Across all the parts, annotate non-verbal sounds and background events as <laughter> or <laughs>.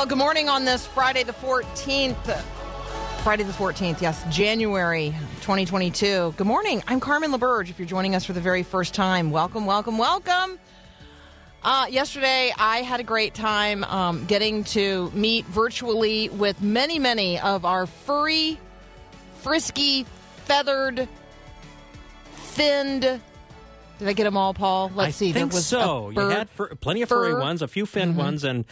Well, good morning on this Friday the 14th. Friday the 14th, yes, January 2022. Good morning. I'm Carmen LaBerge. If you're joining us for the very first time, welcome, welcome, welcome. Uh, yesterday, I had a great time um, getting to meet virtually with many, many of our furry, frisky, feathered, finned. Did I get them all, Paul? Let's I see. think there was so. You had fur, plenty of fur. Mm-hmm. furry ones, a few finned ones, and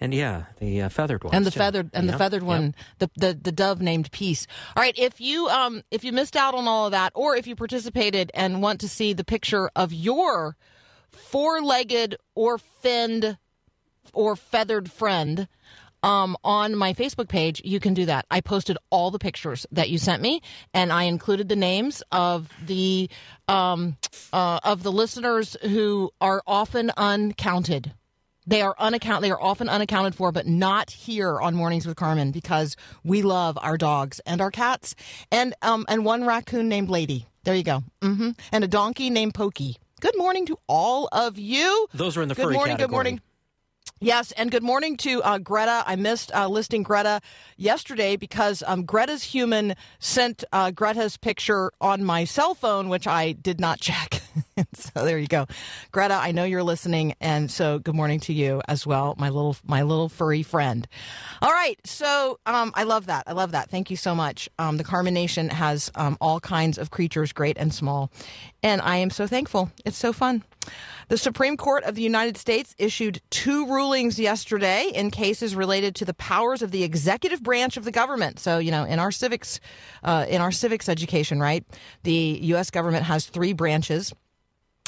and yeah, the uh, feathered one. and the too. feathered and the Yep, feathered yep. one the, the the dove named peace all right if you um if you missed out on all of that or if you participated and want to see the picture of your four-legged or finned or feathered friend um, on my Facebook page, you can do that. I posted all the pictures that you sent me, and I included the names of the um, uh, of the listeners who are often uncounted. They are unaccount. They are often unaccounted for, but not here on Mornings with Carmen because we love our dogs and our cats, and um and one raccoon named Lady. There you go. hmm And a donkey named Pokey. Good morning to all of you. Those are in the good morning. Good morning. Yes, and good morning to uh, Greta. I missed uh, listing Greta yesterday because um, Greta's human sent uh, Greta's picture on my cell phone, which I did not <laughs> check. <laughs> so there you go, Greta. I know you're listening, and so good morning to you as well, my little my little furry friend. All right, so um, I love that. I love that. Thank you so much. Um, the Carmen Nation has um, all kinds of creatures, great and small, and I am so thankful. It's so fun. The Supreme Court of the United States issued two rulings yesterday in cases related to the powers of the executive branch of the government. So, you know, in our civics, uh, in our civics education, right, the U.S. government has three branches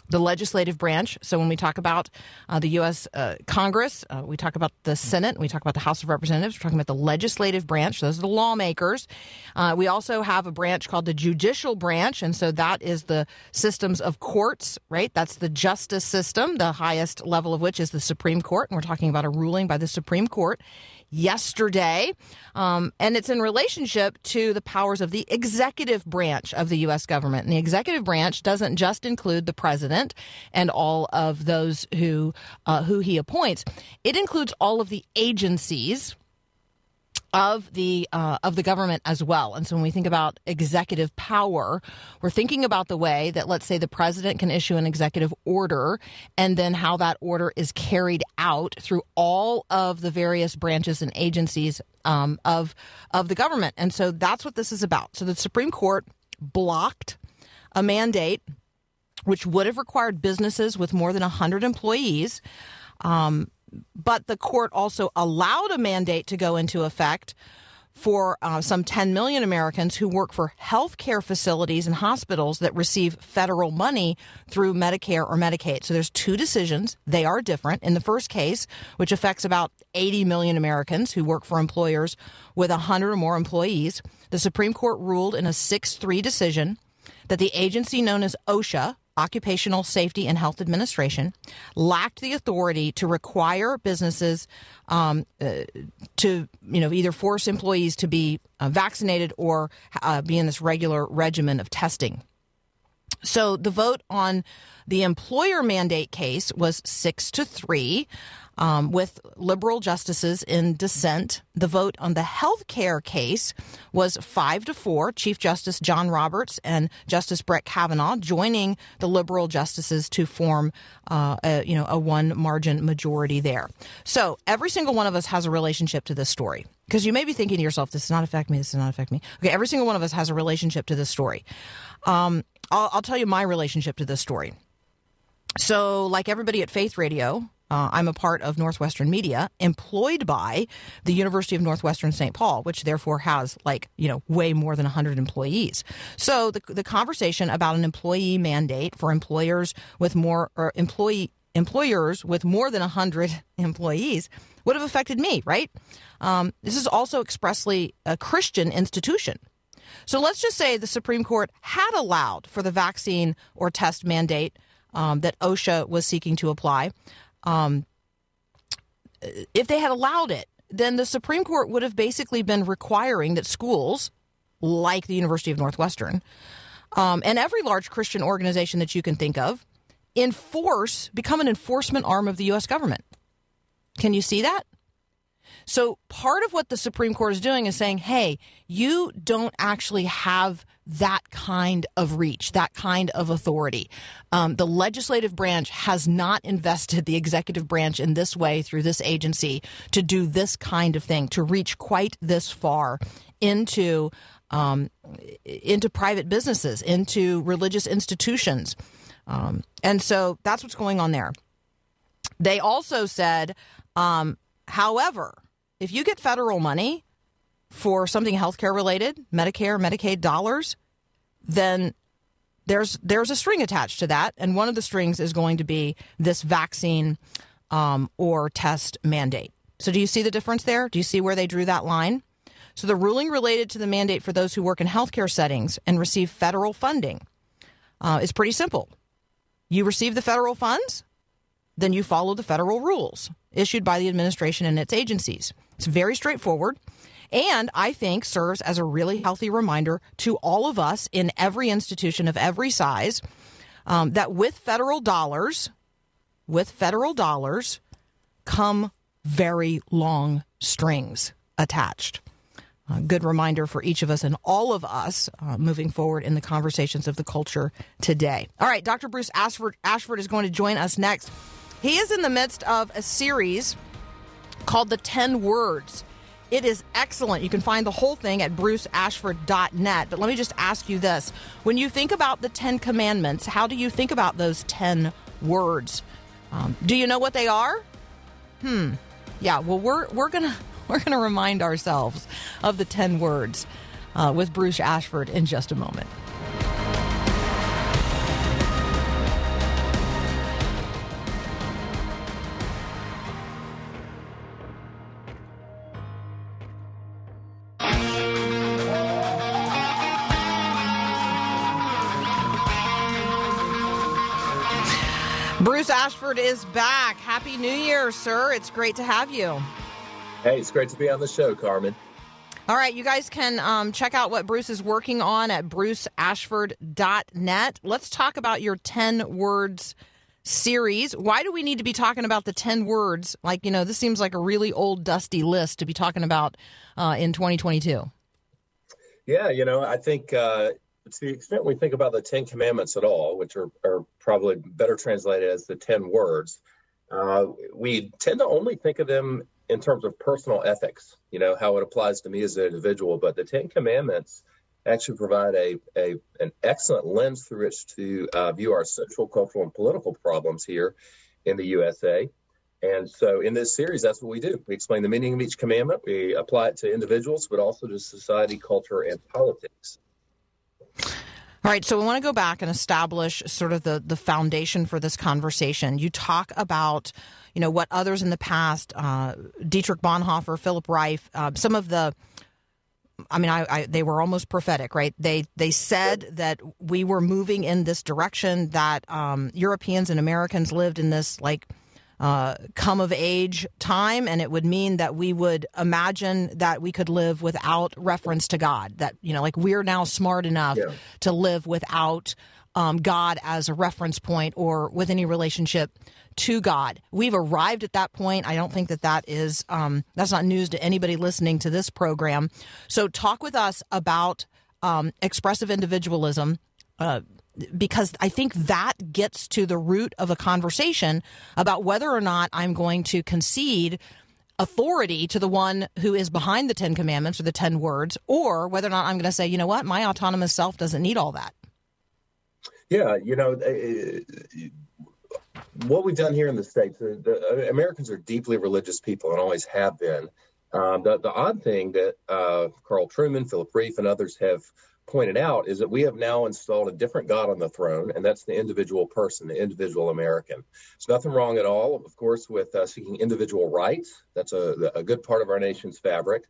the legislative branch. So when we talk about uh, the U.S. Uh, Congress, uh, we talk about the Senate, we talk about the House of Representatives, we're talking about the legislative branch. Those are the lawmakers. Uh, we also have a branch called the judicial branch, and so that is the systems of courts, right? That's the justice system, the highest level of which is the Supreme Court, and we're talking about a ruling by the Supreme Court yesterday. Um, and it's in relationship to the powers of the executive branch of the U.S. government. And the executive branch doesn't just include the president and all of those who uh, who he appoints. It includes all of the agencies of the uh, of the government as well. And so when we think about executive power, we're thinking about the way that let's say the president can issue an executive order and then how that order is carried out through all of the various branches and agencies um, of of the government. And so that's what this is about. So the Supreme Court blocked a mandate which would have required businesses with more than 100 employees um, but the court also allowed a mandate to go into effect for uh, some 10 million Americans who work for health care facilities and hospitals that receive federal money through Medicare or Medicaid. So there's two decisions. They are different. In the first case, which affects about 80 million Americans who work for employers with 100 or more employees, the Supreme Court ruled in a 6 3 decision that the agency known as OSHA, Occupational Safety and Health Administration, lacked the authority to require businesses um, uh, to, you know, either force employees to be uh, vaccinated or uh, be in this regular regimen of testing. So the vote on the employer mandate case was six to three. Um, with liberal justices in dissent. The vote on the health care case was five to four. Chief Justice John Roberts and Justice Brett Kavanaugh joining the liberal justices to form, uh, a, you know, a one margin majority there. So every single one of us has a relationship to this story. Because you may be thinking to yourself, this does not affect me, this does not affect me. Okay, every single one of us has a relationship to this story. Um, I'll, I'll tell you my relationship to this story. So, like everybody at Faith Radio, Uh, I'm a part of Northwestern Media, employed by the University of Northwestern St. Paul, which therefore has like you know way more than 100 employees. So the the conversation about an employee mandate for employers with more or employee employers with more than 100 <laughs> employees would have affected me, right? Um, this is also expressly a Christian institution. So let's just say the Supreme Court had allowed for the vaccine or test mandate um, that OSHA was seeking to apply. Um, if they had allowed it, then the Supreme Court would have basically been requiring that schools, like the University of Northwestern, um, and every large Christian organization that you can think of, enforce, become an enforcement arm of the U.S. government. Can you see that? So part of what the Supreme Court is doing is saying, hey, you don't actually have that kind of reach, that kind of authority. Um, the legislative branch has not invested the executive branch in this way through this agency to do this kind of thing, to reach quite this far into um, into private businesses, into religious institutions. Um, and so that's what's going on there. They also said, um, however, if you get federal money for something healthcare related, Medicare, Medicaid dollars, then there's there's a string attached to that, and one of the strings is going to be this vaccine um, or test mandate. So, do you see the difference there? Do you see where they drew that line? So, the ruling related to the mandate for those who work in healthcare settings and receive federal funding uh, is pretty simple. You receive the federal funds, then you follow the federal rules issued by the administration and its agencies. It's very straightforward. And I think serves as a really healthy reminder to all of us in every institution of every size um, that with federal dollars, with federal dollars come very long strings attached. A good reminder for each of us and all of us uh, moving forward in the conversations of the culture today. All right, Dr. Bruce Ashford, Ashford is going to join us next. He is in the midst of a series called The 10 Words. It is excellent. You can find the whole thing at bruceashford.net. But let me just ask you this. When you think about the 10 commandments, how do you think about those 10 words? Um, do you know what they are? Hmm. Yeah, well we're we're going <laughs> to we're to remind ourselves of the 10 words uh, with Bruce Ashford in just a moment. Bruce Ashford is back. Happy New Year, sir. It's great to have you. Hey, it's great to be on the show, Carmen. All right, you guys can um, check out what Bruce is working on at bruceashford.net. Let's talk about your 10 words series. Why do we need to be talking about the 10 words? Like, you know, this seems like a really old, dusty list to be talking about uh, in 2022. Yeah, you know, I think uh, to the extent we think about the Ten Commandments at all, which are, are probably better translated as the Ten Words, uh, we tend to only think of them in terms of personal ethics, you know, how it applies to me as an individual. But the Ten Commandments actually provide a, a an excellent lens through which to uh, view our social, cultural, and political problems here in the USA. And so in this series, that's what we do. We explain the meaning of each commandment. We apply it to individuals, but also to society, culture, and politics. All right, so we want to go back and establish sort of the the foundation for this conversation. You talk about, you know, what others in the past, uh, Dietrich Bonhoeffer, Philip Rieff, uh, some of the. I mean, I, I they were almost prophetic, right? They they said that we were moving in this direction. That um, Europeans and Americans lived in this like uh, come of age time, and it would mean that we would imagine that we could live without reference to God. That you know, like we're now smart enough Yeah. to live without um, God as a reference point or with any relationship to God. We've arrived at that point. I don't think that that is um, that's not news to anybody listening to this program. So, talk with us about um, expressive individualism. Uh, because I think that gets to the root of a conversation about whether or not I'm going to concede authority to the one who is behind the Ten Commandments or the Ten Words, or whether or not I'm going to say, you know what, my autonomous self doesn't need all that. Yeah, you know, uh, what we've done here in the states, the, the Americans are deeply religious people and always have been. Um, the, the odd thing that uh, Carl Trueman, Philip Rieff, and others have pointed out is that we have now installed a different God on the throne, and that's the individual person, the individual American. There's nothing wrong at all, of course, with uh, seeking individual rights. That's a, a good part of our nation's fabric.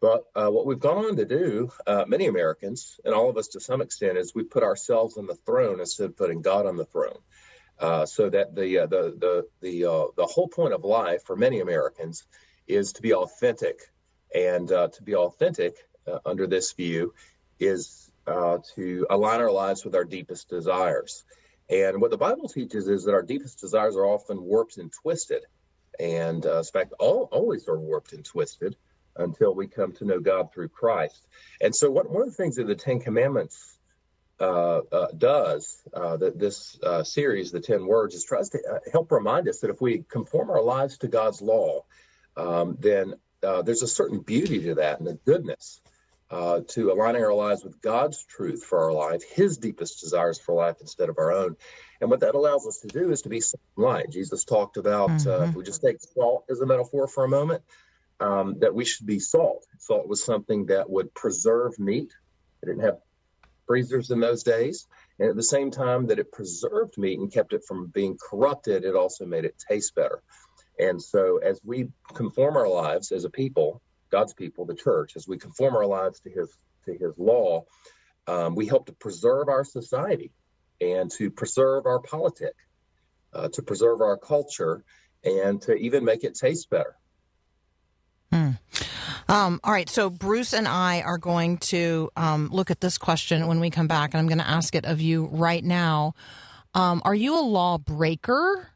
But uh, what we've gone on to do, uh, many Americans, and all of us to some extent, is we put ourselves on the throne instead of putting God on the throne. Uh, so that the uh, the the the uh, the whole point of life for many Americans is to be authentic, and to be authentic under this view is to align our lives with our deepest desires. And what the Bible teaches is that our deepest desires are often warped and twisted, and in fact, all, always are warped and twisted until we come to know God through Christ. And so, what, one of the things that the Ten Commandments uh, uh, does, uh, that this uh, series, the Ten Words, is tries to uh, help remind us that if we conform our lives to God's law, um, then uh, there's a certain beauty to that and a goodness to aligning our lives with God's truth for our life, His deepest desires for life instead of our own. And what that allows us to do is to be light. Jesus talked about, mm-hmm. we just take salt as a metaphor for a moment um, that we should be salt. Salt was something that would preserve meat. It didn't have freezers in those days. And at the same time that it preserved meat and kept it from being corrupted, it also made it taste better. And so as we conform our lives as a people, God's people, the church, as we conform our lives to his to his law, um, we help to preserve our society and to preserve our politic, uh, to preserve our culture, and to even make it taste better. Hmm. Um, all right, so Bruce and I are going to um, look at this question when we come back, and I'm going to ask it of you right now. Um, are you a lawbreaker,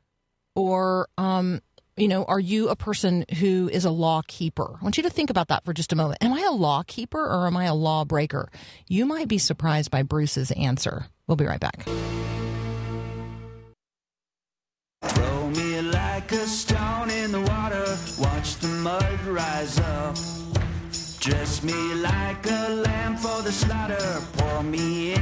or um, you know, are you a person who is a law keeper? I want you to think about that for just a moment. Am I a law keeper or am I a lawbreaker? You might be surprised by Bruce's answer. We'll be right back. Throw me like a stone in the water, watch the mud rise up. Dress me like a lamb for the slaughter. Pour me.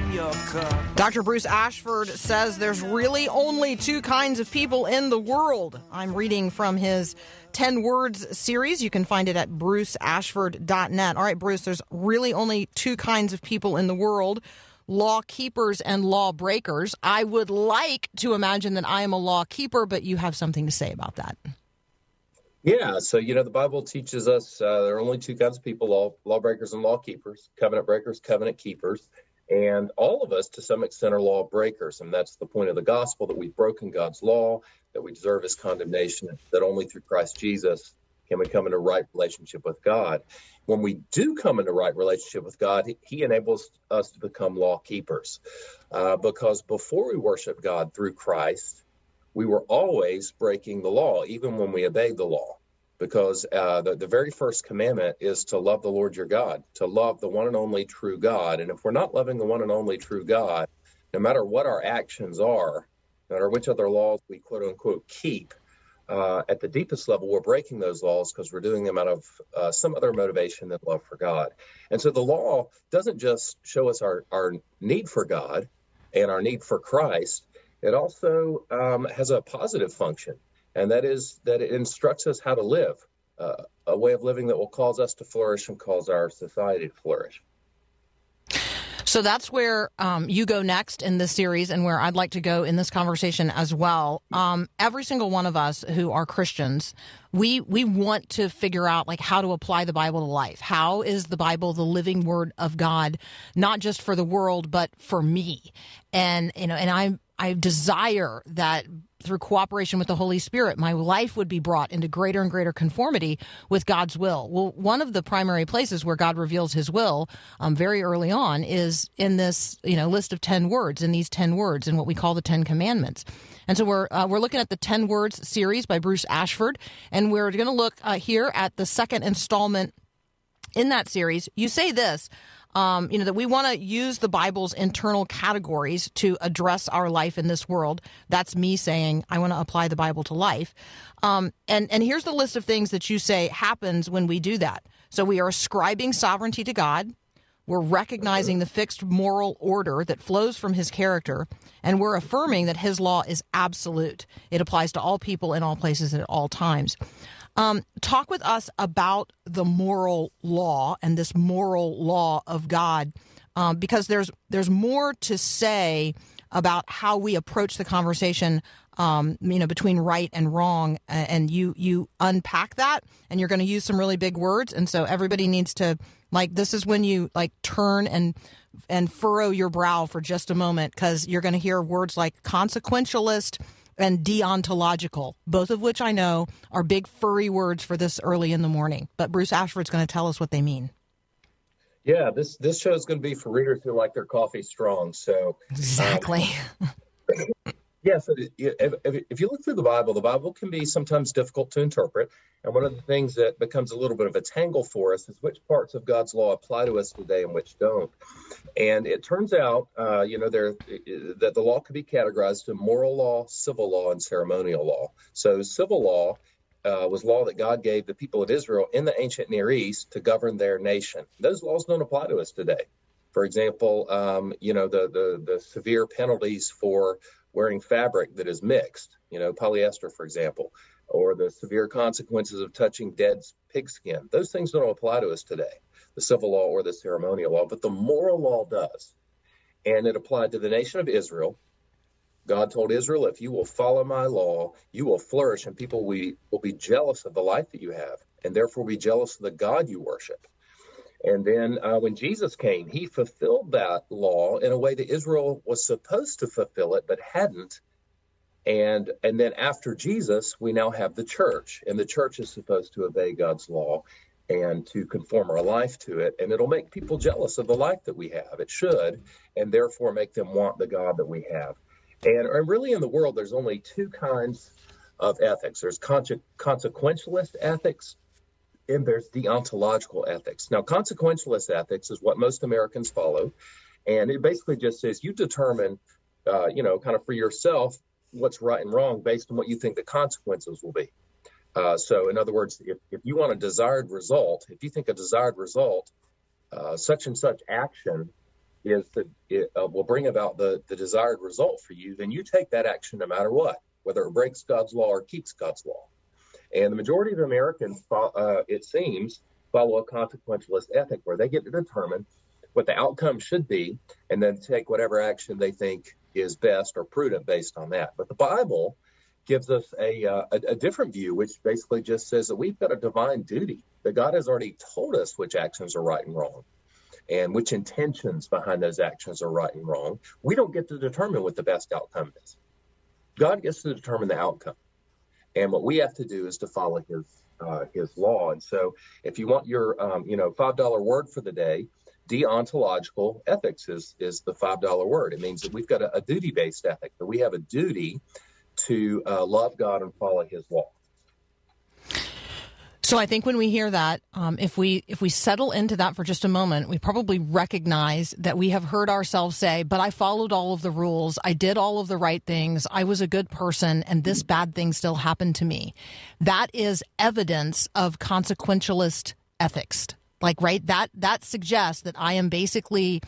Dr. Bruce Ashford says there's really only two kinds of people in the world. I'm reading from his 10 Words series. You can find it at bruceashford.net. All right, Bruce, there's really only two kinds of people in the world law keepers and law breakers. I would like to imagine that I am a law keeper, but you have something to say about that. Yeah, so you know the Bible teaches us uh, there are only two kinds of people: law lawbreakers and law keepers, covenant breakers, covenant keepers, and all of us to some extent are law breakers, and that's the point of the gospel that we've broken God's law, that we deserve His condemnation, that only through Christ Jesus can we come into right relationship with God. When we do come into right relationship with God, He enables us to become law keepers, uh, because before we worship God through Christ we were always breaking the law, even when we obeyed the law, because uh, the, the very first commandment is to love the Lord your God, to love the one and only true God. And if we're not loving the one and only true God, no matter what our actions are, no matter which other laws we quote unquote keep, uh, at the deepest level, we're breaking those laws because we're doing them out of uh, some other motivation than love for God. And so the law doesn't just show us our, our need for God and our need for Christ, it also um, has a positive function, and that is that it instructs us how to live, uh, a way of living that will cause us to flourish and cause our society to flourish. So that's where um, you go next in this series, and where I'd like to go in this conversation as well. Um, every single one of us who are Christians, we we want to figure out like how to apply the Bible to life. How is the Bible the living Word of God, not just for the world, but for me? And you know, and I I desire that through cooperation with the Holy Spirit, my life would be brought into greater and greater conformity with God's will. Well, one of the primary places where God reveals His will um, very early on is in this, you know, list of ten words, in these ten words, in what we call the Ten Commandments. And so we're uh, we're looking at the Ten Words series by Bruce Ashford, and we're going to look uh, here at the second installment in that series. You say this um, you know, that we want to use the Bible's internal categories to address our life in this world. That's me saying I want to apply the Bible to life. Um, and and here's the list of things that you say happens when we do that. So we are ascribing sovereignty to God. We're recognizing the fixed moral order that flows from his character, and we're affirming that his law is absolute. It applies to all people in all places and at all times. Um, talk with us about the moral law and this moral law of God, um, because there's there's more to say about how we approach the conversation um, you know between right and wrong and you you unpack that and you're going to use some really big words and so everybody needs to like this is when you like turn and and furrow your brow for just a moment because you're going to hear words like consequentialist and deontological both of which i know are big furry words for this early in the morning but bruce ashford's going to tell us what they mean Yeah, this this show is going to be for readers who like their coffee strong. So um, exactly <laughs> Yes, if, if you look through the Bible, the Bible can be sometimes difficult to interpret. And one of the things that becomes a little bit of a tangle for us is which parts of God's law apply to us today and which don't. And it turns out, uh, you know, there that the law could be categorized to moral law, civil law, and ceremonial law. So civil law uh, was law that God gave the people of Israel in the ancient Near East to govern their nation. Those laws don't apply to us today. For example, um, you know, the, the, the severe penalties for wearing fabric that is mixed, you know, polyester, for example, or the severe consequences of touching dead pigskin. Those things don't apply to us today, the civil law or the ceremonial law, but the moral law does. And it applied to the nation of Israel. God told Israel, if you will follow my law, you will flourish, and people will, will be jealous of the life that you have, and therefore be jealous of the God you worship. And then uh, when Jesus came, he fulfilled that law in a way that Israel was supposed to fulfill it, but hadn't. And and then after Jesus, we now have the church, and the church is supposed to obey God's law and to conform our life to it. And it'll make people jealous of the life that we have. It should, and therefore make them want the God that we have. And, and really, in the world, there's only two kinds of ethics. There's conse- consequentialist ethics, and there's deontological ethics. Now, consequentialist ethics is what most Americans follow, and it basically just says you determine, uh, you know, kind of for yourself what's right and wrong based on what you think the consequences will be. Uh, so, in other words, if, if you want a desired result, if you think a desired result, uh, such and such action is that it uh, will bring about the, the desired result for you, then you take that action no matter what, whether it breaks God's law or keeps God's law. And the majority of Americans, uh, it seems, follow a consequentialist ethic where they get to determine what the outcome should be and then take whatever action they think is best or prudent based on that. But the Bible gives us a, uh, a, a different view, which basically just says that we've got a divine duty, that God has already told us which actions are right and wrong and which intentions behind those actions are right and wrong. We don't get to determine what the best outcome is. God gets to determine the outcome. And what we have to do is to follow his uh, his law. And so, if you want your um, you know five dollar word for the day, deontological ethics is is the five dollar word. It means that we've got a, a duty based ethic that we have a duty to uh, love God and follow His law. So I think when we hear that, um, if we if we settle into that for just a moment, we probably recognize that we have heard ourselves say, "But I followed all of the rules. I did all of the right things. I was a good person, and this bad thing still happened to me." That is evidence of consequentialist ethics. Like, right? That that suggests that I am basically.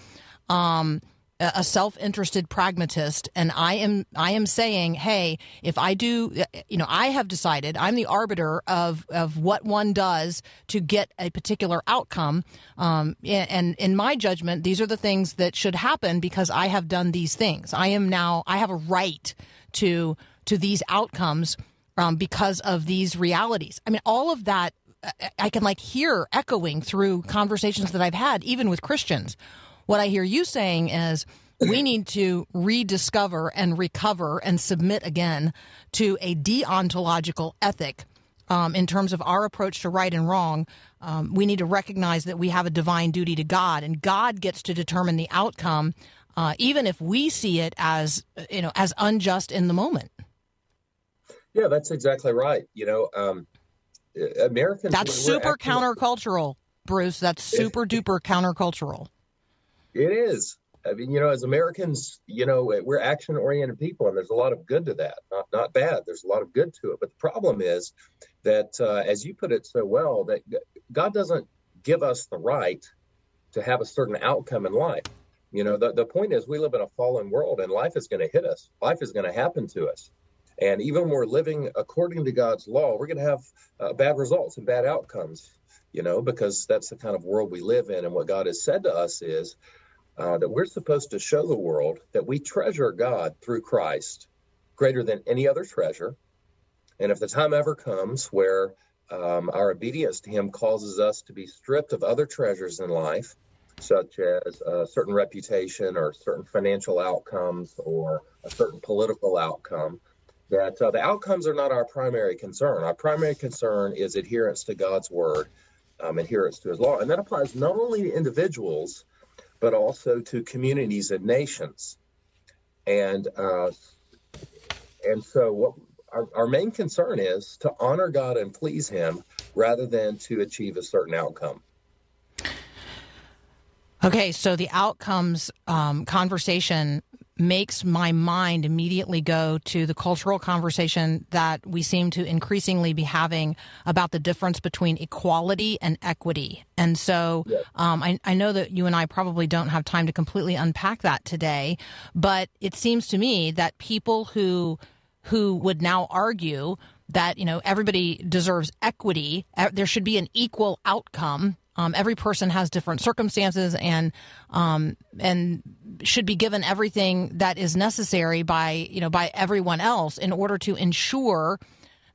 Um, a self-interested pragmatist and i am i am saying hey if i do you know i have decided i'm the arbiter of of what one does to get a particular outcome um, and, in my judgment these are the things that should happen because i have done these things i am now i have a right to to these outcomes um, because of these realities i mean all of that I can like hear echoing through conversations that I've had, even with Christians. What I hear you saying is we need to rediscover and recover and submit again to a deontological ethic um, in terms of our approach to right and wrong. Um, we need to recognize that we have a divine duty to God, and God gets to determine the outcome, uh, even if we see it as you know as unjust in the moment. Yeah, that's exactly right. You know, um, Americans. That's super countercultural, Bruce. That's super duper countercultural. It is. I mean, you know, as Americans, you know, we're action oriented people, and there's a lot of good to that. Not not bad. There's a lot of good to it. But the problem is that, uh, as you put it so well, that God doesn't give us the right to have a certain outcome in life. You know, the, the point is we live in a fallen world and life is going to hit us. Life is going to happen to us. And even when we're living according to God's law, we're going to have uh, bad results and bad outcomes, you know, because that's the kind of world we live in. And what God has said to us is uh, that we're supposed to show the world that we treasure God through Christ greater than any other treasure. And if the time ever comes where um, our obedience to Him causes us to be stripped of other treasures in life, such as a certain reputation or certain financial outcomes or a certain political outcome, that uh, the outcomes are not our primary concern. Our primary concern is adherence to God's word, um, adherence to His law. And that applies not only to individuals, but also to communities and nations. And uh, and so what our, our main concern is to honor God and please Him rather than to achieve a certain outcome. Okay, so the outcomes um, conversation makes my mind immediately go to the cultural conversation that we seem to increasingly be having about the difference between equality and equity. And so um, I, I know that you and I probably don't have time to completely unpack that today, but it seems to me that people who who would now argue that you know everybody deserves equity, there should be an equal outcome um, every person has different circumstances and um, and should be given everything that is necessary by you know by everyone else in order to ensure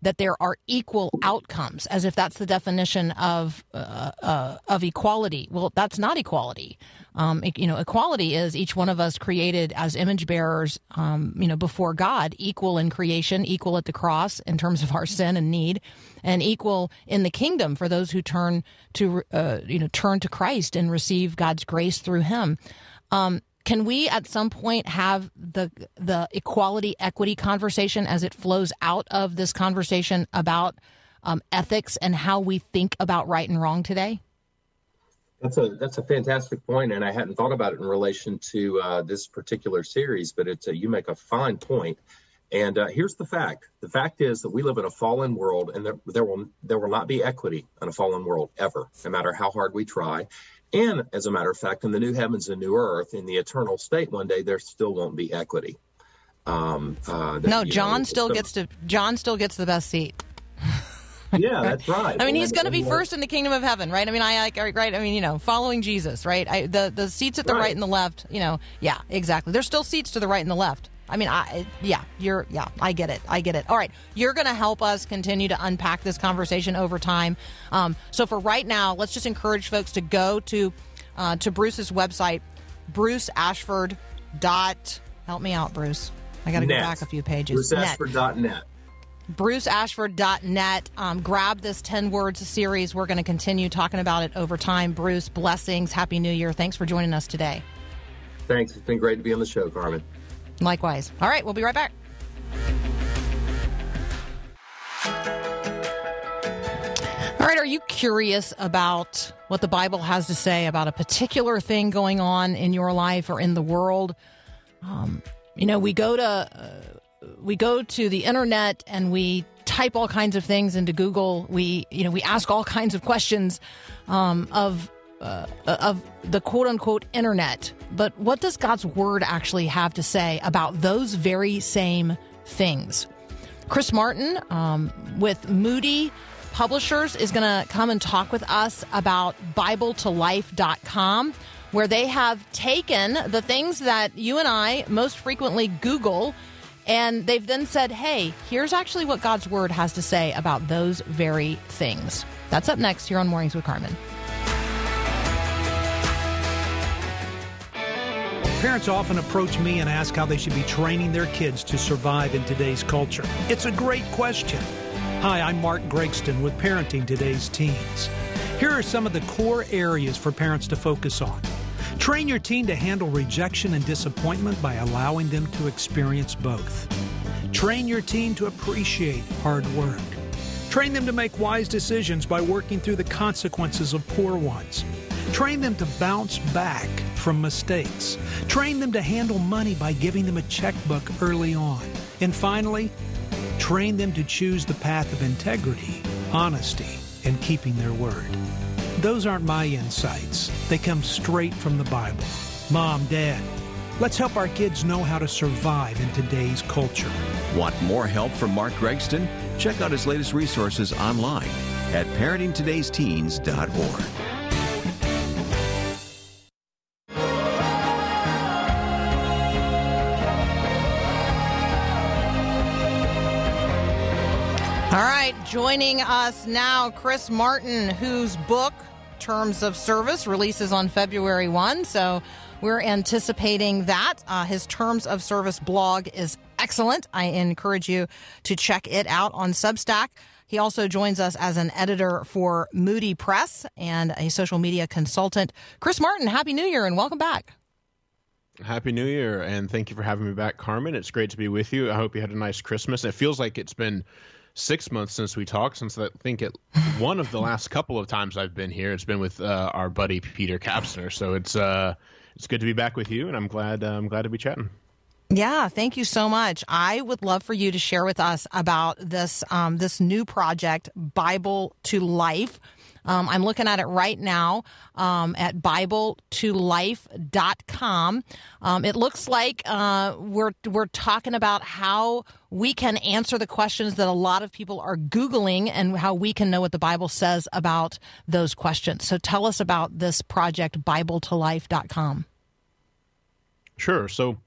that there are equal outcomes, as if that's the definition of uh, uh, of equality. Well, that's not equality. Um, you know, equality is each one of us created as image bearers, um, you know, before God, equal in creation, equal at the cross in terms of our sin and need, and equal in the kingdom for those who turn to, uh, you know, turn to Christ and receive God's grace through Him. Um, can we at some point have the the equality equity conversation as it flows out of this conversation about um, ethics and how we think about right and wrong today? That's a that's a fantastic point, and I hadn't thought about it in relation to uh, this particular series. But it's a, you make a fine point. And uh, here's the fact: the fact is that we live in a fallen world, and there, there will there will not be equity in a fallen world ever, no matter how hard we try. And as a matter of fact, in the new heavens and new earth, in the eternal state, one day there still won't be equity. Um, uh, that, No, John know, still so- gets to John still gets the best seat. Yeah, that's right. I mean, he's going to be first in the kingdom of heaven, right? I mean, I like right. I mean, you know, following Jesus, right? I, the the seats at the right. Right. and the left, you know, yeah, exactly. There's still seats to the right and the left. I mean, I yeah, you're yeah, I get it, I get it. All right, you're going to help us continue to unpack this conversation over time. Um, so for right now, let's just encourage folks to go to uh, to Bruce's website, Bruce Ashford dot. Help me out, Bruce. I got to go back a few pages. Net. BruceAshford.net. BruceAshford.net. Um, grab this 10 words series. We're going to continue talking about it over time. Bruce, blessings. Happy New Year. Thanks for joining us today. Thanks. It's been great to be on the show, Carmen. Likewise. All right, we'll be right back. All right, are you curious about what the Bible has to say about a particular thing going on in your life or in the world? Um, you know, we go to uh, we go to the internet and we type all kinds of things into Google. We you know we ask all kinds of questions um, of uh, of the quote unquote internet. But what does God's word actually have to say about those very same things? Chris Martin um, with Moody Publishers is going to come and talk with us about BibleToLife.com, where they have taken the things that you and I most frequently Google, and they've then said, hey, here's actually what God's Word has to say about those very things. That's up next here on Mornings with Carmen. Parents often approach me and ask how they should be training their kids to survive in today's culture. It's a great question. Hi, I'm Mark Gregston with Parenting Today's Teens. Here are some of the core areas for parents to focus on. Train your teen to handle rejection and disappointment by allowing them to experience both. Train your teen to appreciate hard work. Train them to make wise decisions by working through the consequences of poor ones. Train them to bounce back from mistakes. Train them to handle money by giving them a checkbook early on. And finally, train them to choose the path of integrity, honesty, and keeping their word. Those aren't my insights. They come straight from the Bible. Mom, Dad, let's help our kids know how to survive in today's culture. Want more help from Mark Gregston? Check out his latest resources online at parentingtodaysteens.org. All right, joining us now, Chris Martin, whose book, Terms of Service, releases on February 1. So we're anticipating that. Uh, his Terms of Service blog is excellent. I encourage you to check it out on Substack. He also joins us as an editor for Moody Press and a social media consultant. Chris Martin, Happy New Year and welcome back. Happy New Year, and thank you for having me back, Carmen. It's great to be with you. I hope you had a nice Christmas. It feels like it's been six months since we talked, since I think it one of the last couple of times I've been here. It's been with uh, our buddy Peter Kapsner. So it's uh, it's good to be back with you, and I'm glad uh, I'm glad to be chatting. Yeah, thank you so much. I would love for you to share with us about this um, this new project, Bible to Life. Um, I'm looking at it right now um, at BibleToLife.com. Um, it looks like uh, we're we're talking about how we can answer the questions that a lot of people are googling, and how we can know what the Bible says about those questions. So, tell us about this project, BibleToLife.com. Sure. So,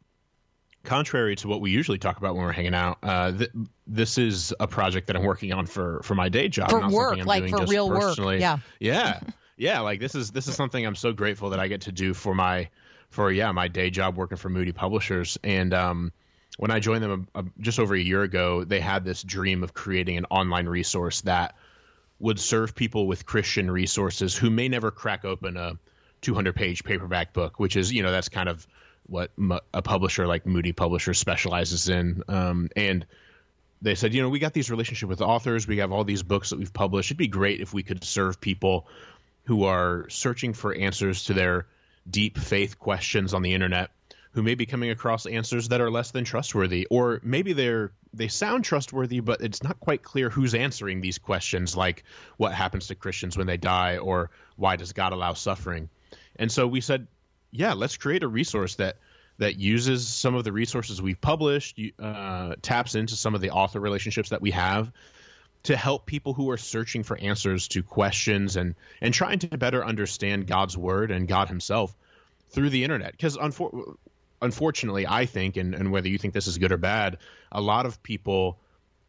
contrary to what we usually talk about when we're hanging out, uh, th- this is a project that I'm working on for for my day job, For not work, like for real work, personally. yeah. yeah, <laughs> yeah. Like this is this is something I'm so grateful that I get to do for my for yeah my day job working for Moody Publishers. And um, when I joined them a, a, just over a year ago, they had this dream of creating an online resource that would serve people with Christian resources who may never crack open a 200 page paperback book, which is, you know, that's kind of what a publisher like Moody Publishers specializes in. Um, and they said, you know, we got these relationship with authors, we have all these books that we've published. It'd be great if we could serve people who are searching for answers to their deep faith questions on the internet who may be coming across answers that are less than trustworthy or maybe they're they sound trustworthy but it's not quite clear who's answering these questions like what happens to Christians when they die or why does God allow suffering and so we said yeah let's create a resource that that uses some of the resources we've published uh, taps into some of the author relationships that we have to help people who are searching for answers to questions and and trying to better understand God's word and God himself through the internet. Because unfor- unfortunately I think and, and whether you think this is good or bad a lot of people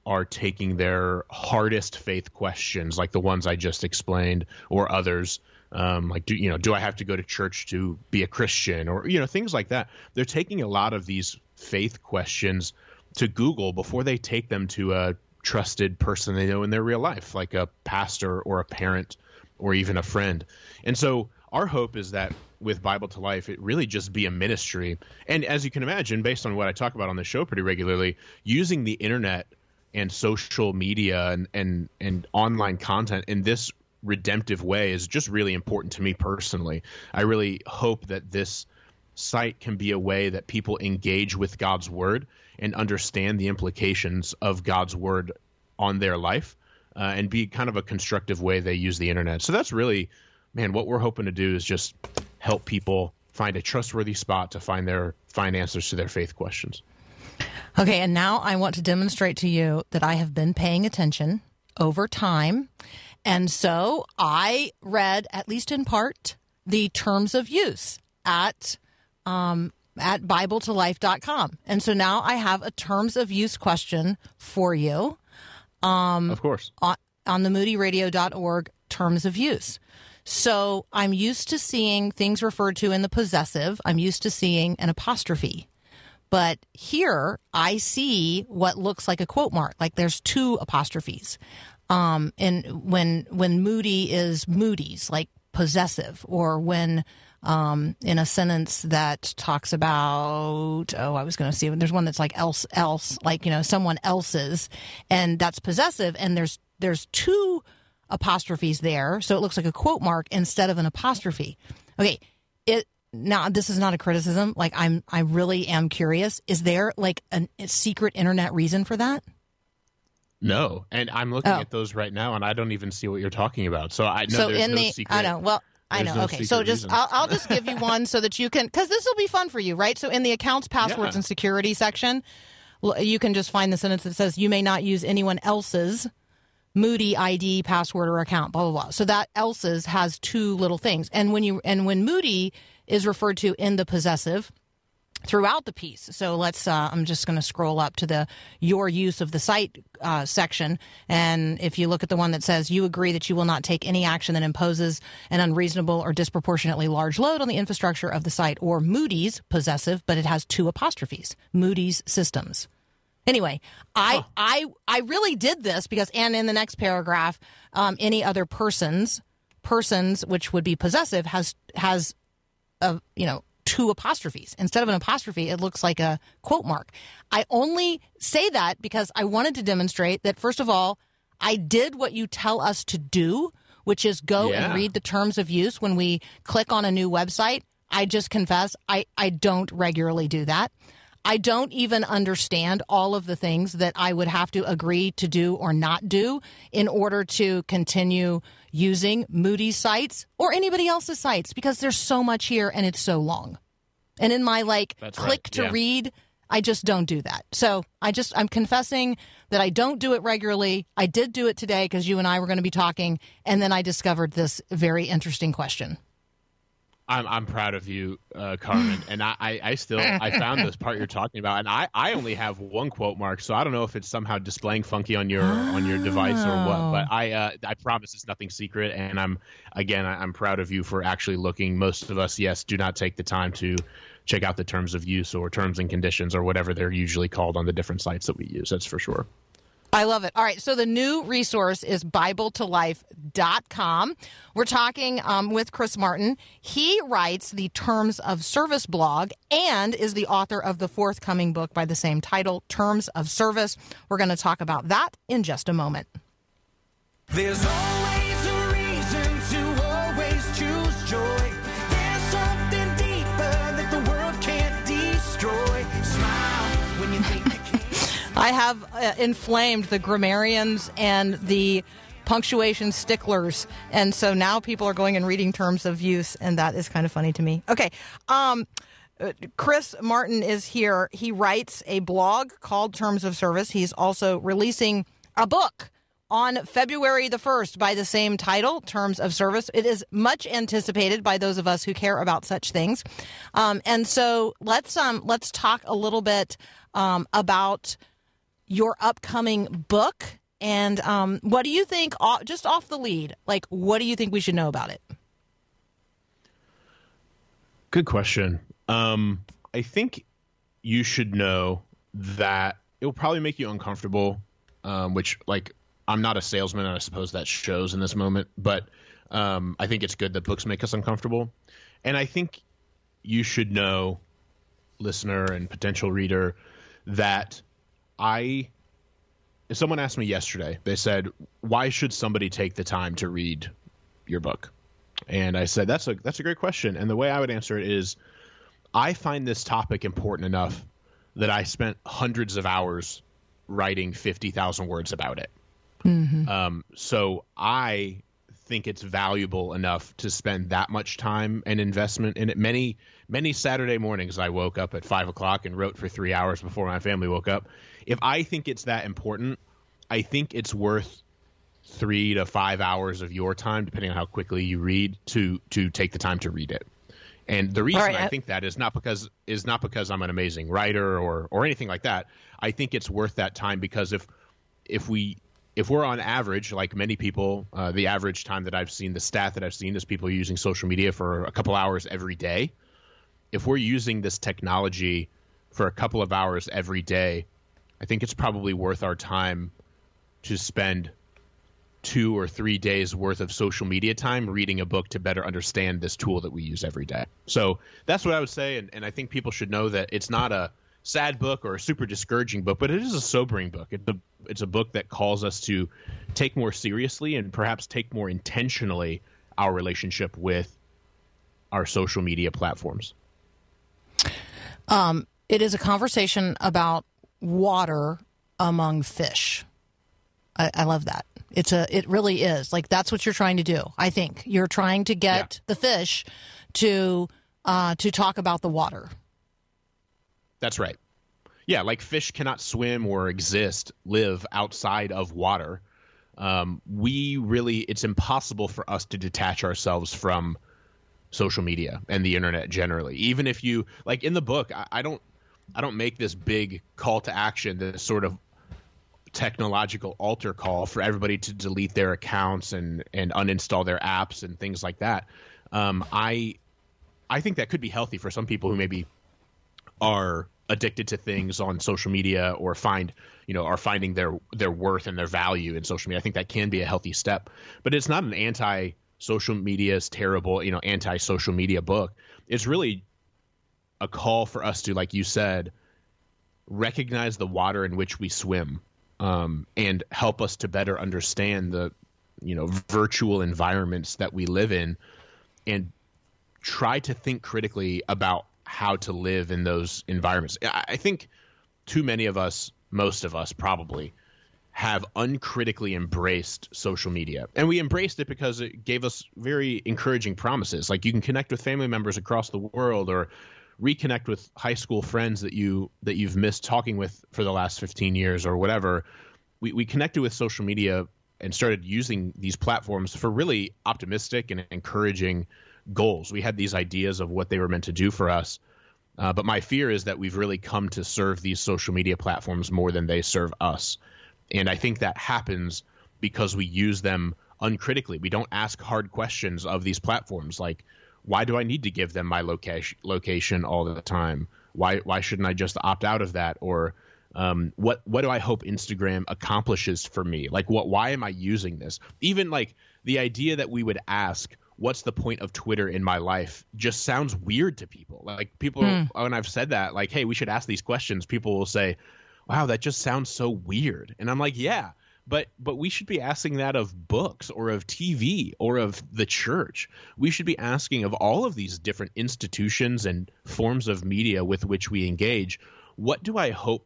are taking their hardest faith questions like the ones I just explained or others um, like do you know do I have to go to church to be a Christian or you know things like that they're taking a lot of these faith questions to Google before they take them to a trusted person they know in their real life, like a pastor or a parent or even a friend. And so our hope is that with Bible to Life, it really just be a ministry. And as you can imagine, based on what I talk about on the show pretty regularly, using the internet and social media and, and, and online content in this redemptive way is just really important to me personally. I really hope that this site can be a way that people engage with God's word and understand the implications of God's word on their life uh, and be kind of a constructive way they use the internet. So that's really, man, what we're hoping to do is just help people find a trustworthy spot to find their find answers to their faith questions. Okay, and now I want to demonstrate to you that I have been paying attention over time. And so I read, at least in part, the terms of use at um, at BibleToLife.com. And so now I have a terms of use question for you of course. on, on the moodyradio.org terms of use. So I'm used to seeing things referred to in the possessive. I'm used to seeing an apostrophe. But here I see what looks like a quote mark, like there's two apostrophes. Um, and when when moody is moody's, like possessive, or when um, in a sentence that talks about oh I was going to see there's one that's like else else like you know someone else's and that's possessive and there's there's two apostrophes there so it looks like a quote mark instead of an apostrophe. Okay it now this is not a criticism like I'm I really am curious. Is there like an, a secret internet reason for that No, and I'm looking Oh. at those right now, and I don't even see what you're talking about. So I know so there's in no the secret. I know. Well, I know. no okay, so just. I'll, I'll just give you <laughs> one so that you can because this will be fun for you, right? So in the accounts, passwords, Yeah. and security section, you can just find the sentence that says you may not use anyone else's Moody ID password or account, blah blah blah. So that else's has two little things, and when you and when Moody is referred to in the possessive throughout the piece. So let's. Uh, I'm just going to scroll up to the your use of the site uh, section, and if you look at the one that says you agree that you will not take any action that imposes an unreasonable or disproportionately large load on the infrastructure of the site, or Moody's possessive, but it has two apostrophes. Moody's systems. Anyway, I I I really did this because, and in the next paragraph, um, any other persons persons, which would be possessive, has has a you know two apostrophes instead of an apostrophe. It looks like a quote mark. I only say that because I wanted to demonstrate that first of all, I did what you tell us to do, which is go and read the terms of use when we click on a new website. I just confess I I don't regularly do that. I don't even understand all of the things that I would have to agree to do or not do in order to continue using Moody's sites or anybody else's sites because there's so much here and it's so long. And in my like That's right, click to yeah. read, I just don't do that. So I just, I'm confessing that I don't do it regularly. I did do it today because you and I were going to be talking. And then I discovered this very interesting question. I'm I'm proud of you, uh, Carmen, and I, I, I still I found this part you're talking about, and I, I only have one quote mark, so I don't know if it's somehow displaying funky on your on your device or what. But I uh, I promise it's nothing secret, and I'm again I, I'm proud of you for actually looking. Most of us, yes, do not take the time to check out the terms of use or terms and conditions or whatever they're usually called on the different sites that we use. That's for sure. I love it. All right. So the new resource is BibleToLife.com. We're talking um, with Chris Martin. He writes the Terms of Service blog and is the author of the forthcoming book by the same title, Terms of Service. We're going to talk about that in just a moment. There's always I have uh, inflamed the grammarians and the punctuation sticklers, and so now people are going and reading terms of use, and that is kind of funny to me. Okay, um, uh, Chris Martin is here. He writes a blog called Terms of Service. He's also releasing a book on February the 1st by the same title, Terms of Service. It is much anticipated by those of us who care about such things. Um, and so let's um, let's talk a little bit um, about your upcoming book and um, what do you think just off the lead like what do you think we should know about it Good question. Um, I think you should know that it will probably make you uncomfortable, um, which, like, I'm not a salesman, and I suppose that shows in this moment, but um, I think it's good that books make us uncomfortable. And I think you should know, listener and potential reader, that I. Someone asked me yesterday, they said, "Why should somebody take the time to read your book?" And I said, "That's a that's a great question." And the way I would answer it is, I find this topic important enough that I spent hundreds of hours writing fifty thousand words about it. Um, so I think it's valuable enough to spend that much time and investment in it. Many many Saturday mornings, I woke up at five o'clock and wrote for three hours before my family woke up. If I think it's that important, I think it's worth three to five hours of your time, depending on how quickly you read, to to take the time to read it. And the reason right, I I- think that is not because is not because I'm an amazing writer or or anything like that. I think it's worth that time because if if we if we're on average, like many people, uh, the average time that I've seen, the stat that I've seen is people using social media for a couple hours every day. If we're using this technology for a couple of hours every day, I think it's probably worth our time to spend two or three days worth of social media time reading a book to better understand this tool that we use every day. So that's what I would say, and, and I think people should know that it's not a sad book or a super discouraging book, but it is a sobering book. It's a it's a book that calls us to take more seriously and perhaps take more intentionally our relationship with our social media platforms. it is a conversation about water among fish I, I love that. It's a. It really is like that's what you're trying to do. I think you're trying to get the fish to uh, to talk about the water. That's right. Yeah, like fish cannot swim or exist, live outside of water. Um, we really, it's impossible for us to detach ourselves from social media and the internet generally. Even if you, like in the book, I, I don't, I don't make this big call to action, this sort of technological altar call for everybody to delete their accounts and and uninstall their apps and things like that. Um, I I think that could be healthy for some people who maybe are addicted to things on social media or find you know are finding their their worth and their value in social media. I think that can be a healthy step, but it's not an anti social media is terrible, you know, anti social media book. It's really a call for us to, like you said, recognize the water in which we swim um, and help us to better understand the you know virtual environments that we live in and try to think critically about how to live in those environments. I think too many of us most of us probably have uncritically embraced social media. And we embraced it because it gave us very encouraging promises. Like you can connect with family members across the world or reconnect with high school friends that you that you've missed talking with for the last 15 years or whatever. We, we connected with social media and started using these platforms for really optimistic and encouraging goals we had these ideas of what they were meant to do for us uh, but my fear is that we've really come to serve these social media platforms more than they serve us and i think that happens because we use them uncritically we don't ask hard questions of these platforms like why do I need to give them my location location all the time? Why why shouldn't I just opt out of that? Or um, what what do I hope Instagram accomplishes for me? Like what why am I using this? Even like the idea that we would ask what's the point of Twitter in my life just sounds weird to people. Like people hmm. when I've said that like hey, we should ask these questions, people will say, "Wow, that just sounds so weird." And I'm like, "Yeah, but but we should be asking that of books or of TV or of the church. We should be asking of all of these different institutions and forms of media with which we engage, what do I hope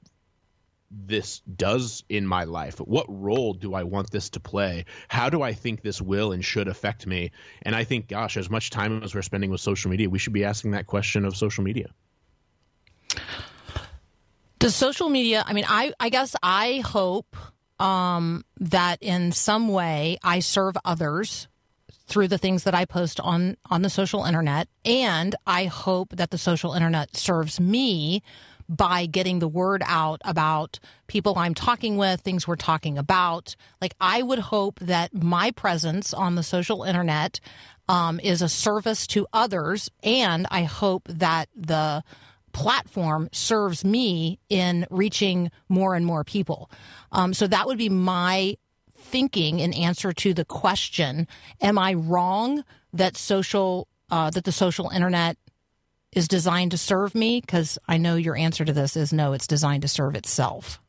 this does in my life? What role do I want this to play? How do I think this will and should affect me? And I think gosh, as much time as we're spending with social media, we should be asking that question of social media. Does social media? I mean, I I guess I hope um, that in some way I serve others through the things that I post on on the social internet, and I hope that the social internet serves me by getting the word out about people I'm talking with, things we're talking about. Like I would hope that my presence on the social internet um, is a service to others, and I hope that the platform serves me in reaching more and more people. Um, so that would be my thinking in answer to the question: Am I wrong that social uh, that the social internet is designed to serve me? Because I know your answer to this is no. It's designed to serve itself.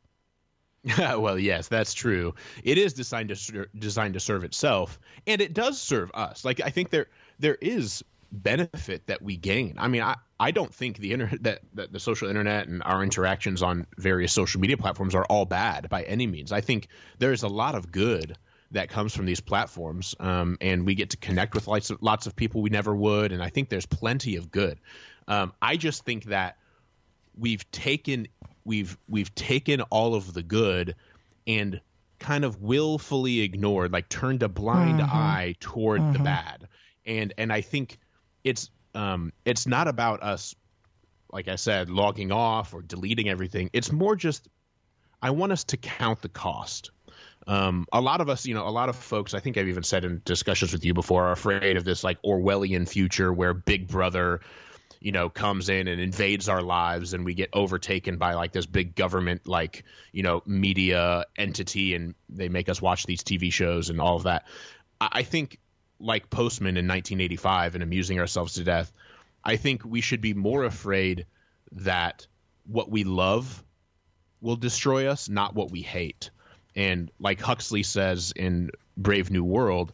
<laughs> well, yes, that's true. It is designed to ser- designed to serve itself, and it does serve us. Like I think there there is benefit that we gain. I mean, I, I don't think the internet that, that the social internet and our interactions on various social media platforms are all bad by any means. I think there's a lot of good that comes from these platforms, um, and we get to connect with lots of lots of people we never would. And I think there's plenty of good. Um, I just think that we've taken we've we've taken all of the good and kind of willfully ignored, like turned a blind eye toward the bad. And and I think it's um it's not about us like I said, logging off or deleting everything. It's more just I want us to count the cost. Um, a lot of us, you know, a lot of folks, I think I've even said in discussions with you before, are afraid of this like Orwellian future where Big Brother, you know, comes in and invades our lives and we get overtaken by like this big government, like, you know, media entity and they make us watch these TV shows and all of that. I, think, like Postman in 1985 and amusing ourselves to death, I think we should be more afraid that what we love will destroy us, not what we hate. And like Huxley says in Brave New World,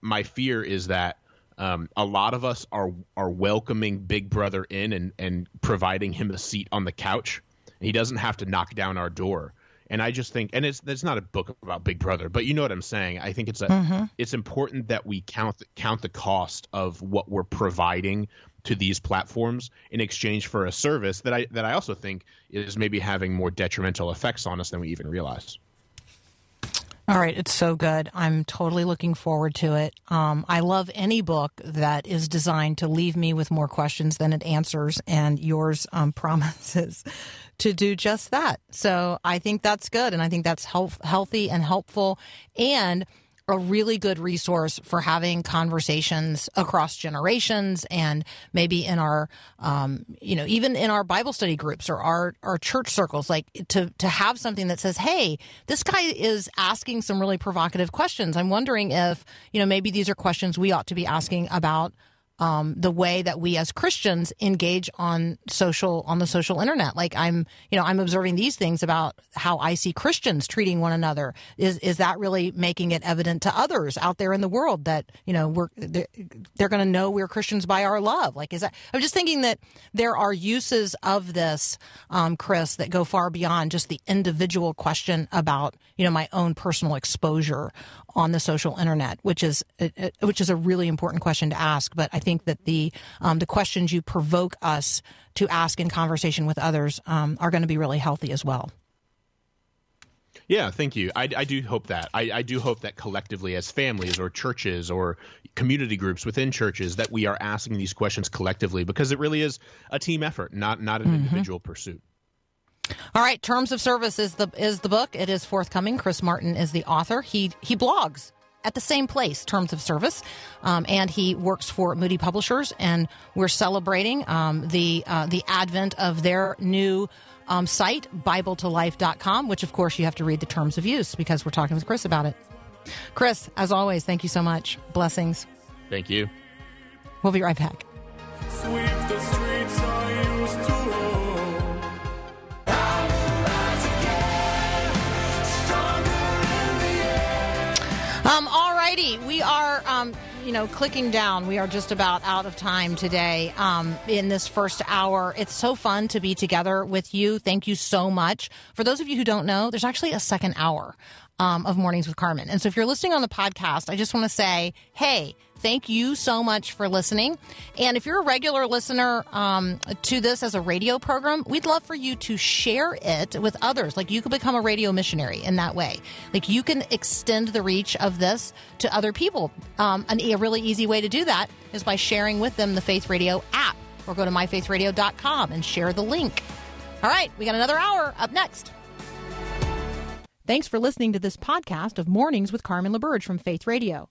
my fear is that um, a lot of us are are welcoming Big Brother in and and providing him a seat on the couch. He doesn't have to knock down our door. And I just think, and it's it's not a book about Big Brother, but you know what I'm saying. I think it's a it's important that we count count the cost of what we're providing to these platforms in exchange for a service that I that I also think is maybe having more detrimental effects on us than we even realize. All right, it's so good. I'm totally looking forward to it. Um, I love any book that is designed to leave me with more questions than it answers, and yours um, <laughs> promises to do just that. So I think that's good, and I think that's health, healthy and helpful, and a really good resource for having conversations across generations and maybe in our um, you know even in our bible study groups or our, our church circles like to to have something that says hey this guy is asking some really provocative questions. I'm wondering if you know maybe these are questions we ought to be asking about um, the way that we as Christians engage on social on the social internet. Like I'm, you know, I'm observing these things about how I see Christians treating one another. Is is that really making it evident to others out there in the world that you know we're they're, they're going to know we're Christians by our love? Like is that? I'm just thinking that there are uses of this, um, Chris, that go far beyond just the individual question about you know my own personal exposure on the social internet, which is uh, uh, which is a really important question to ask. But I think that the um, the questions you provoke us to ask in conversation with others um, are going to be really healthy as well. Yeah, thank you. I, I do hope that. I, I do hope that collectively, as families or churches or community groups within churches, that we are asking these questions collectively because it really is a team effort, not not an individual pursuit. All right, Terms of Service is the is the book. It is forthcoming. Chris Martin is the author. He he blogs at the same place, Terms of Service, um, and he works for Moody Publishers. And we're celebrating um, the uh, the advent of their new um, site, BibleToLife.com, which of course you have to read the terms of use because we're talking with Chris about it. Chris, as always, thank you so much. Blessings. Thank you. We'll be right back. Sweep We are, um, you know, clicking down. We are just about out of time today um, in this first hour. It's so fun to be together with you. Thank you so much. For those of you who don't know, there's actually a second hour um, of Mornings with Carmen. And so if you're listening on the podcast, I just want to say, hey, thank you so much for listening. And if you're a regular listener um, to this as a radio program, we'd love for you to share it with others. Like you could become a radio missionary in that way. Like you can extend the reach of this to other people. Um, and a really easy way to do that is by sharing with them the Faith Radio app or go to myfaithradio.com and share the link. All right, we got another hour up next. Thanks for listening to this podcast of Mornings with Carmen LaBerge from Faith Radio.